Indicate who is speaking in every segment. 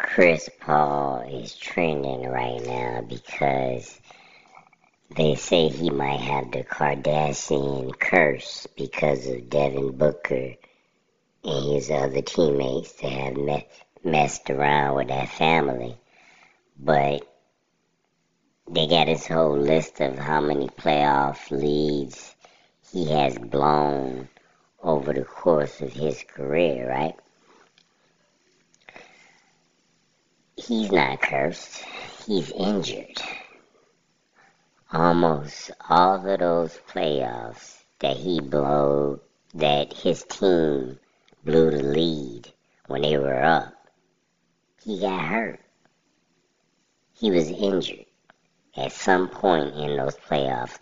Speaker 1: Chris Paul is trending right now because they say he might have the Kardashian curse because of Devin Booker and his other teammates that have me- messed around with that family. But they got this whole list of how many playoff leads he has blown over the course of his career, right? He's not cursed. He's injured almost all of those playoffs that he blew, that his team blew the lead when they were up, he got hurt. He was injured at some point in those playoffs.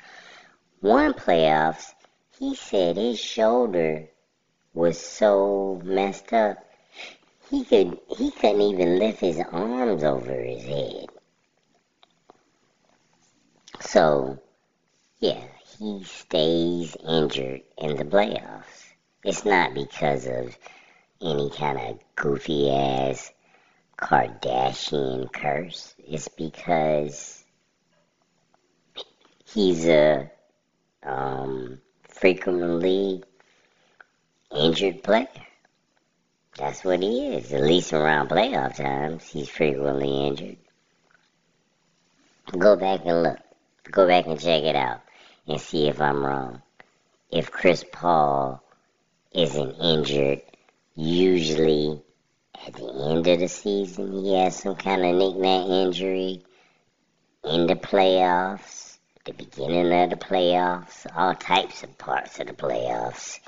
Speaker 1: One playoffs, he said his shoulder was so messed up he could he couldn't even lift his arms over his head. So, yeah, he stays injured in the playoffs. It's not because of any kind of goofy ass Kardashian curse. It's because he's a um, frequently injured player. That's what he is. At least around playoff times, he's frequently injured. Go back and look. Go back and check it out and see if I'm wrong. If Chris Paul isn't injured, usually at the end of the season he has some kind of knick-knack injury in the playoffs, the beginning of the playoffs, all types of parts of the playoffs.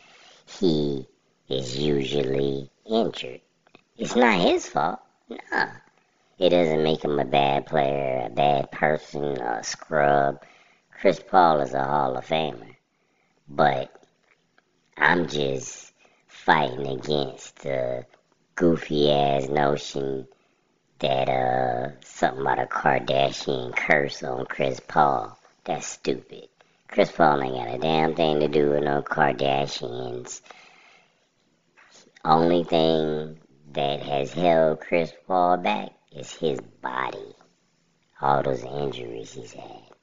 Speaker 1: He is usually injured. It's not his fault. Nah. It doesn't make him a bad player, a bad person, a scrub. Chris Paul is a Hall of Famer. But I'm just fighting against the goofy ass notion that uh something about a Kardashian curse on Chris Paul. That's stupid. Chris Paul ain't got a damn thing to do with no Kardashians. Only thing that has held Chris Paul back is his body. All those injuries he's had.